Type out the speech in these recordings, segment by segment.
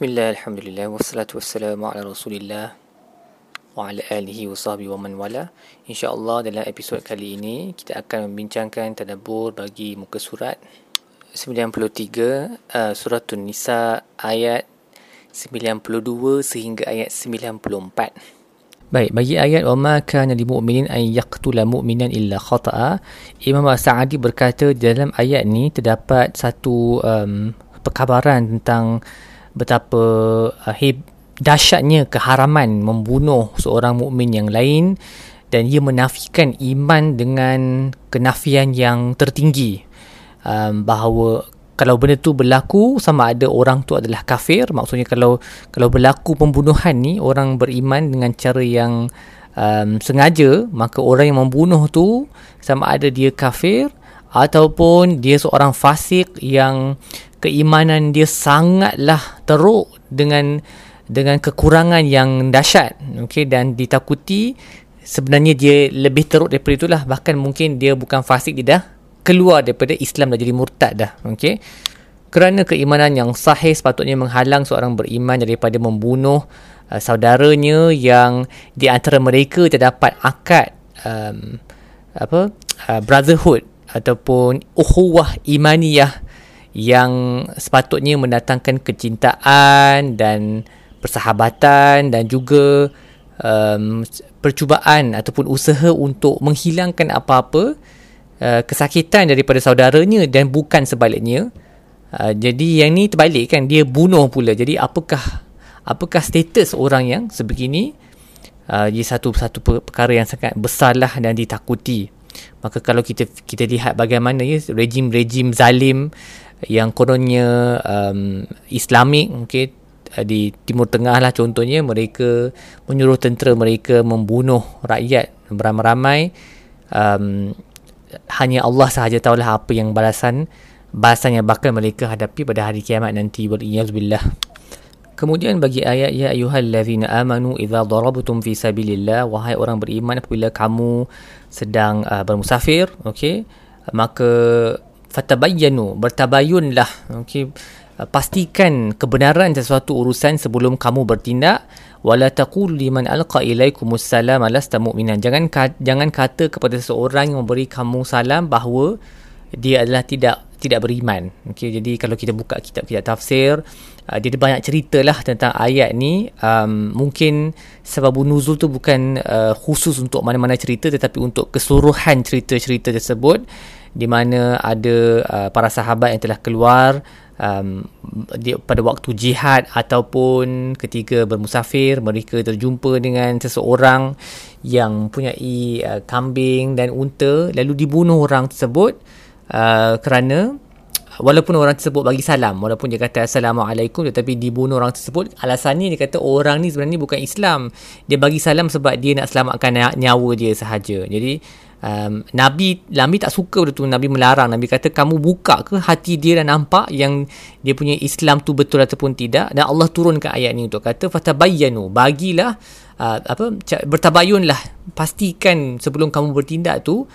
Bismillah, Alhamdulillah, wassalatu wassalamu ala rasulillah wa ala alihi wa sahbihi wa man wala. InsyaAllah dalam episod kali ini kita akan membincangkan tadabur bagi muka surat 93 uh, suratun nisa ayat 92 sehingga ayat 94. Baik, bagi ayat wa ma kana lil mu'minin an yaqtula mu'minan illa khata'a, Imam Sa'adi berkata dalam ayat ni terdapat satu um, perkabaran tentang betapa uh, dahsyatnya keharaman membunuh seorang mukmin yang lain dan ia menafikan iman dengan kenafian yang tertinggi. Um, bahawa kalau benda tu berlaku sama ada orang tu adalah kafir. Maksudnya kalau kalau berlaku pembunuhan ni orang beriman dengan cara yang um, sengaja maka orang yang membunuh tu sama ada dia kafir ataupun dia seorang fasik yang keimanan dia sangatlah teruk dengan dengan kekurangan yang dahsyat okey dan ditakuti sebenarnya dia lebih teruk daripada itulah. Bahkan mungkin dia bukan fasik dia dah keluar daripada Islam dah jadi murtad dah okey. Kerana keimanan yang sahih sepatutnya menghalang seorang beriman daripada membunuh uh, saudaranya yang di antara mereka terdapat akad um, apa uh, brotherhood ataupun ukhuwah imaniyah yang sepatutnya mendatangkan kecintaan dan persahabatan dan juga um, percubaan ataupun usaha untuk menghilangkan apa-apa uh, kesakitan daripada saudaranya dan bukan sebaliknya. Uh, jadi yang ni terbalik kan dia bunuh pula. Jadi apakah apakah status orang yang sebegini? Uh, ia satu satu perkara yang sangat besarlah dan ditakuti. Maka kalau kita kita lihat bagaimana ya rejim-rejim zalim yang kononnya um, Islamik okay, di Timur Tengah lah contohnya mereka menyuruh tentera mereka membunuh rakyat beramai-ramai. Um, hanya Allah sahaja tahulah apa yang balasan balasan yang bakal mereka hadapi pada hari kiamat nanti. Waliyazubillah Kemudian bagi ayat ya ayyuhallazina amanu idza darabtum fi sabilillah wahai orang beriman apabila kamu sedang uh, bermusafir okey maka fatabayyanu bertabayunlah. Okey. Pastikan kebenaran sesuatu urusan sebelum kamu bertindak. Wala taqul liman alqa ilaikumus salam lasta mu'minan. Jangan jangan kata kepada seseorang yang memberi kamu salam bahawa dia adalah tidak tidak beriman. Okey jadi kalau kita buka kitab-kitab tafsir uh, dia ada banyak cerita lah tentang ayat ni. Um, mungkin sebab nuzul tu bukan uh, khusus untuk mana-mana cerita tetapi untuk keseluruhan cerita-cerita tersebut di mana ada uh, para sahabat yang telah keluar um, di, pada waktu jihad ataupun ketika bermusafir mereka terjumpa dengan seseorang yang punya uh, kambing dan unta lalu dibunuh orang tersebut uh, kerana walaupun orang tersebut bagi salam walaupun dia kata assalamualaikum tetapi dibunuh orang tersebut alasannya dia kata orang ni sebenarnya bukan Islam. Dia bagi salam sebab dia nak selamatkan nyawa dia sahaja. Jadi um, Nabi Nabi tak suka betul Nabi melarang. Nabi kata kamu buka ke hati dia dan nampak yang dia punya Islam tu betul ataupun tidak? Dan Allah turunkan ayat ni untuk kata fatabayyanu bagilah uh, apa bertabayunlah. Pastikan sebelum kamu bertindak tu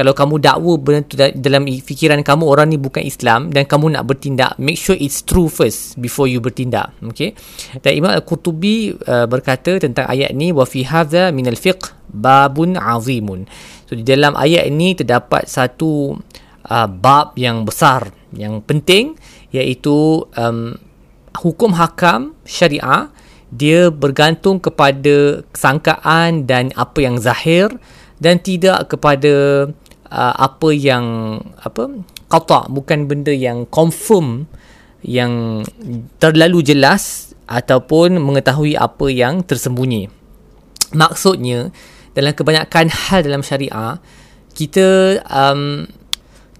kalau kamu dakwa benda tu dalam fikiran kamu orang ni bukan Islam dan kamu nak bertindak make sure it's true first before you bertindak. Okay? Dan Imam Al-Qurtubi uh, berkata tentang ayat ni wa fi hadza min al-fiqh babun azimun. So di dalam ayat ini terdapat satu uh, bab yang besar yang penting iaitu um, hukum hakam syariah dia bergantung kepada sangkaan dan apa yang zahir dan tidak kepada uh, apa yang apa qata bukan benda yang confirm yang terlalu jelas ataupun mengetahui apa yang tersembunyi. Maksudnya dalam kebanyakan hal dalam syariah kita um,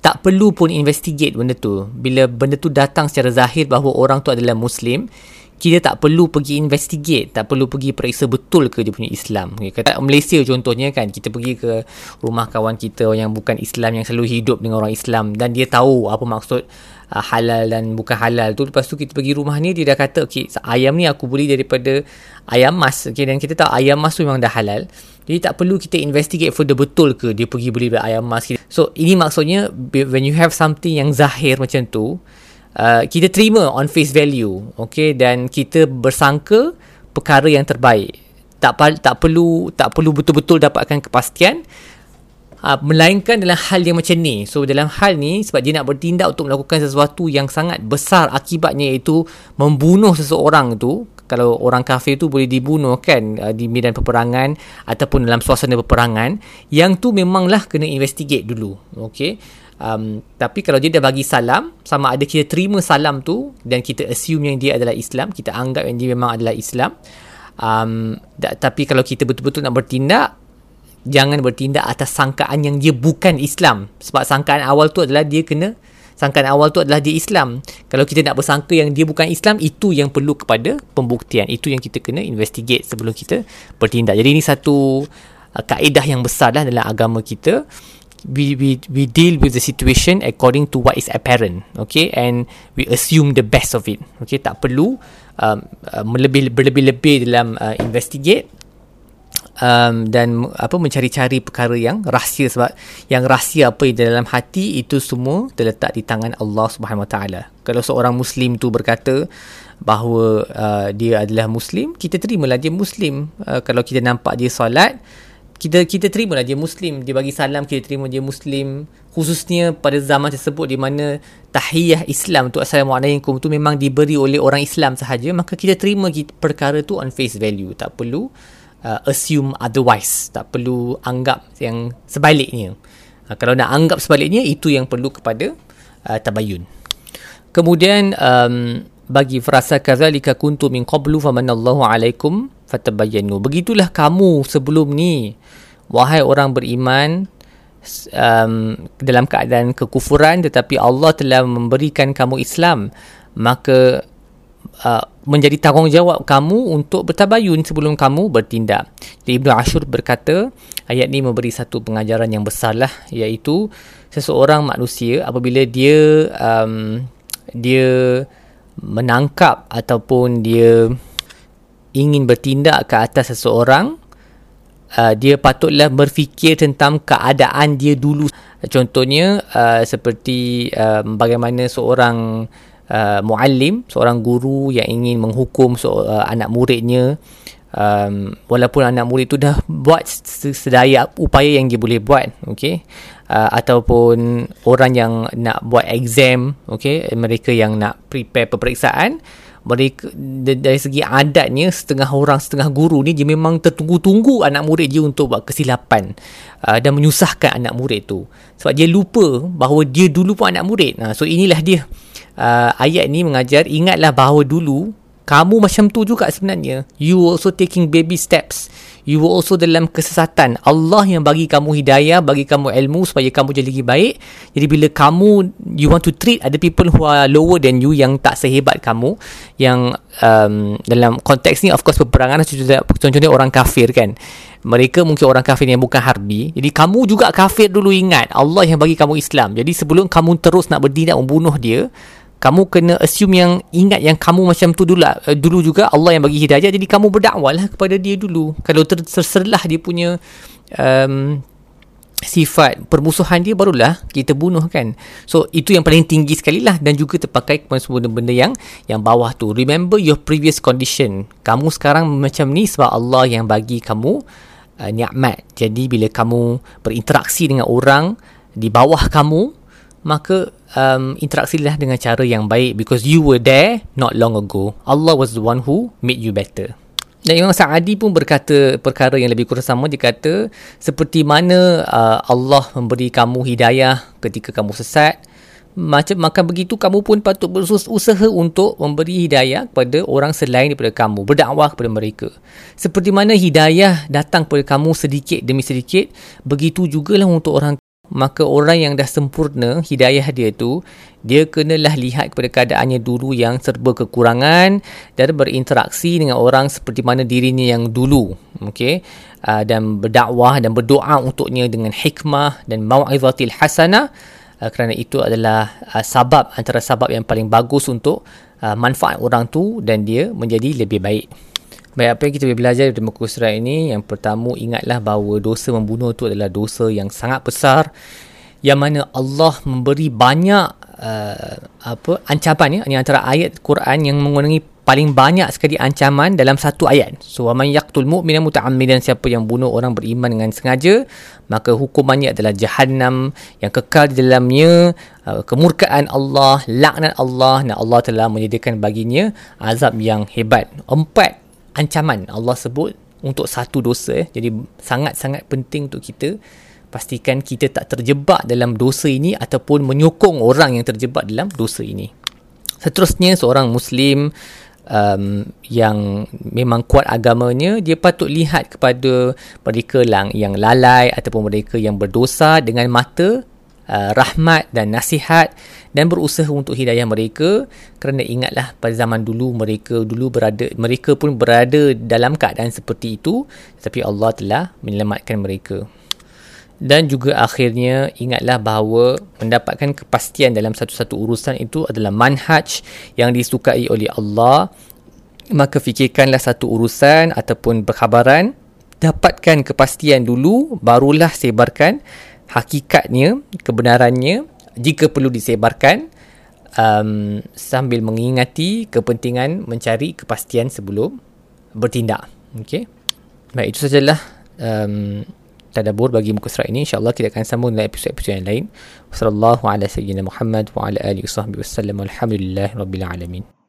tak perlu pun investigate benda tu. Bila benda tu datang secara zahir bahawa orang tu adalah muslim kita tak perlu pergi investigate tak perlu pergi periksa betul ke dia punya Islam. Kata Malaysia contohnya kan kita pergi ke rumah kawan kita yang bukan Islam yang selalu hidup dengan orang Islam dan dia tahu apa maksud uh, halal dan bukan halal tu. Lepas tu kita pergi rumah ni dia dah kata okay, ayam ni aku beli daripada ayam mas. Okay, dan kita tahu ayam mas tu memang dah halal. Jadi tak perlu kita investigate further betul ke dia pergi beli ayam mas. So ini maksudnya when you have something yang zahir macam tu uh, kita terima on face value okay? Dan kita bersangka perkara yang terbaik. Tak tak perlu tak perlu betul-betul dapatkan kepastian uh, melainkan dalam hal yang macam ni. So dalam hal ni sebab dia nak bertindak untuk melakukan sesuatu yang sangat besar akibatnya iaitu membunuh seseorang tu kalau orang kafir tu boleh dibunuh kan uh, di medan peperangan ataupun dalam suasana peperangan yang tu memanglah kena investigate dulu okey? Um, tapi kalau dia dah bagi salam sama ada kita terima salam tu dan kita assume yang dia adalah Islam kita anggap yang dia memang adalah Islam um, da, tapi kalau kita betul-betul nak bertindak jangan bertindak atas sangkaan yang dia bukan Islam. Sebab sangkaan awal tu adalah dia kena sangkaan awal tu adalah dia Islam. Kalau kita nak bersangka yang dia bukan Islam itu yang perlu kepada pembuktian. Itu yang kita kena investigate sebelum kita bertindak. Jadi ini satu uh, kaedah yang besar lah dalam agama kita. We, we, we deal with the situation according to what is apparent okay? And we assume the best of it okay? Tak perlu um, uh, melebih berlebih-lebih dalam uh, investigate um, dan apa mencari-cari perkara yang rahsia sebab yang rahsia apa yang dalam hati itu semua terletak di tangan Allah Subhanahu Wa Taala. Kalau seorang muslim tu berkata bahawa uh, dia adalah muslim, kita terimalah dia muslim. Uh, kalau kita nampak dia solat, kita kita terimalah dia muslim. Dia bagi salam kita terima dia muslim. Khususnya pada zaman tersebut di mana tahiyah Islam tu assalamualaikum tu memang diberi oleh orang Islam sahaja, maka kita terima perkara tu on face value. Tak perlu uh, assume otherwise tak perlu anggap yang sebaliknya. Uh, kalau nak anggap sebaliknya itu yang perlu kepada uh, tabayun. Kemudian um, bagi frasa kadzalika kuntu min qablu famanallahu alaikum fatabayyanu. Begitulah kamu sebelum ni wahai orang beriman um, dalam keadaan kekufuran tetapi Allah telah memberikan kamu Islam. Maka uh, menjadi tanggungjawab kamu untuk bertabayun sebelum kamu bertindak. Jadi Ibnu Ashur berkata, ayat ini memberi satu pengajaran yang besar lah, iaitu seseorang manusia apabila dia um, dia menangkap ataupun dia ingin bertindak ke atas seseorang, uh, dia patutlah berfikir tentang keadaan dia dulu. Contohnya uh, seperti uh, bagaimana seorang uh, muallim seorang guru yang ingin menghukum so, uh, anak muridnya. Um, walaupun anak murid itu dah buat sedaya upaya yang dia boleh buat okey uh, ataupun orang yang nak buat exam okey mereka yang nak prepare peperiksaan mereka dari segi adatnya setengah orang setengah guru ni dia memang tertunggu-tunggu anak murid dia untuk buat kesilapan uh, dan menyusahkan anak murid tu. Sebab dia lupa bahawa dia dulu pun anak murid. Uh, so inilah dia. Uh, ayat ni mengajar ingatlah bahawa dulu kamu macam tu juga sebenarnya. You also taking baby steps. You were also dalam kesesatan. Allah yang bagi kamu hidayah bagi kamu ilmu supaya kamu jadi lebih baik. Jadi bila kamu you want to treat other people who are lower than you yang tak sehebat kamu yang um, dalam konteks ni of course peperangan contohnya, contohnya orang kafir kan. Mereka mungkin orang kafir yang bukan harbi. Jadi kamu juga kafir dulu ingat. Allah yang bagi kamu Islam. Jadi sebelum kamu terus nak bertindak membunuh dia kamu kena assume yang ingat yang kamu macam tu dulu uh, dulu juga Allah yang bagi hidayah. Jadi kamu berdakwalah kepada dia dulu. Kalau ter- terserlah dia punya um, sifat permusuhan dia barulah kita bunuh kan. So itu yang paling tinggi sekali lah. Dan juga terpakai kepada semua benda yang yang bawah tu. Remember your previous condition. Kamu sekarang macam ni sebab Allah yang bagi kamu uh, nikmat. Jadi bila kamu berinteraksi dengan orang di bawah kamu maka um, interaksilah dengan cara yang baik because you were there not long ago. Allah was the one who made you better. Dan Imam Sa'adi pun berkata perkara yang lebih kurang sama. Dia kata, seperti mana uh, Allah memberi kamu hidayah ketika kamu sesat, macam maka begitu kamu pun patut berusaha untuk memberi hidayah kepada orang selain daripada kamu, berdakwah kepada mereka. Seperti mana hidayah datang kepada kamu sedikit demi sedikit, begitu jugalah untuk orang maka orang yang dah sempurna hidayah dia tu dia kenalah lihat kepada keadaannya dulu yang serba kekurangan dan berinteraksi dengan orang seperti mana dirinya yang dulu. Okey? Uh, dan berdakwah dan berdoa untuknya dengan hikmah dan mau'izatil hasanah. Uh, kerana itu adalah uh, sabab antara sabab yang paling bagus untuk uh, manfaat orang tu dan dia menjadi lebih baik Baik, apa yang kita boleh belajar dari muka surat ini? Yang pertama, ingatlah bahawa dosa membunuh itu adalah dosa yang sangat besar yang mana Allah memberi banyak uh, apa ancaman ya ini antara ayat Quran yang menggunakan paling banyak sekali ancaman dalam satu ayat. So man yaqtul mu'mina muta'ammidan siapa yang bunuh orang beriman dengan sengaja maka hukumannya adalah jahanam yang kekal di dalamnya uh, kemurkaan Allah, laknat Allah dan Allah telah menyediakan baginya azab yang hebat. Empat ancaman Allah sebut untuk satu dosa. Jadi sangat-sangat penting untuk kita pastikan kita tak terjebak dalam dosa ini ataupun menyokong orang yang terjebak dalam dosa ini. Seterusnya seorang muslim um, yang memang kuat agamanya dia patut lihat kepada mereka yang lalai ataupun mereka yang berdosa dengan mata uh, rahmat dan nasihat dan berusaha untuk hidayah mereka kerana ingatlah pada zaman dulu mereka dulu berada mereka pun berada dalam keadaan seperti itu tapi Allah telah menyelamatkan mereka. Dan juga akhirnya ingatlah bahawa mendapatkan kepastian dalam satu-satu urusan itu adalah manhaj yang disukai oleh Allah. Maka fikirkanlah satu urusan ataupun perkhabaran dapatkan kepastian dulu barulah sebarkan hakikatnya kebenarannya jika perlu disebarkan um, sambil mengingati kepentingan mencari kepastian sebelum bertindak. Okey. Baik itu sajalah um, tadabbur bagi muka surat ini. Insyaallah kita akan sambung dalam episod-episod yang lain. Ala sayyidina muhammad wa ala alihi alamin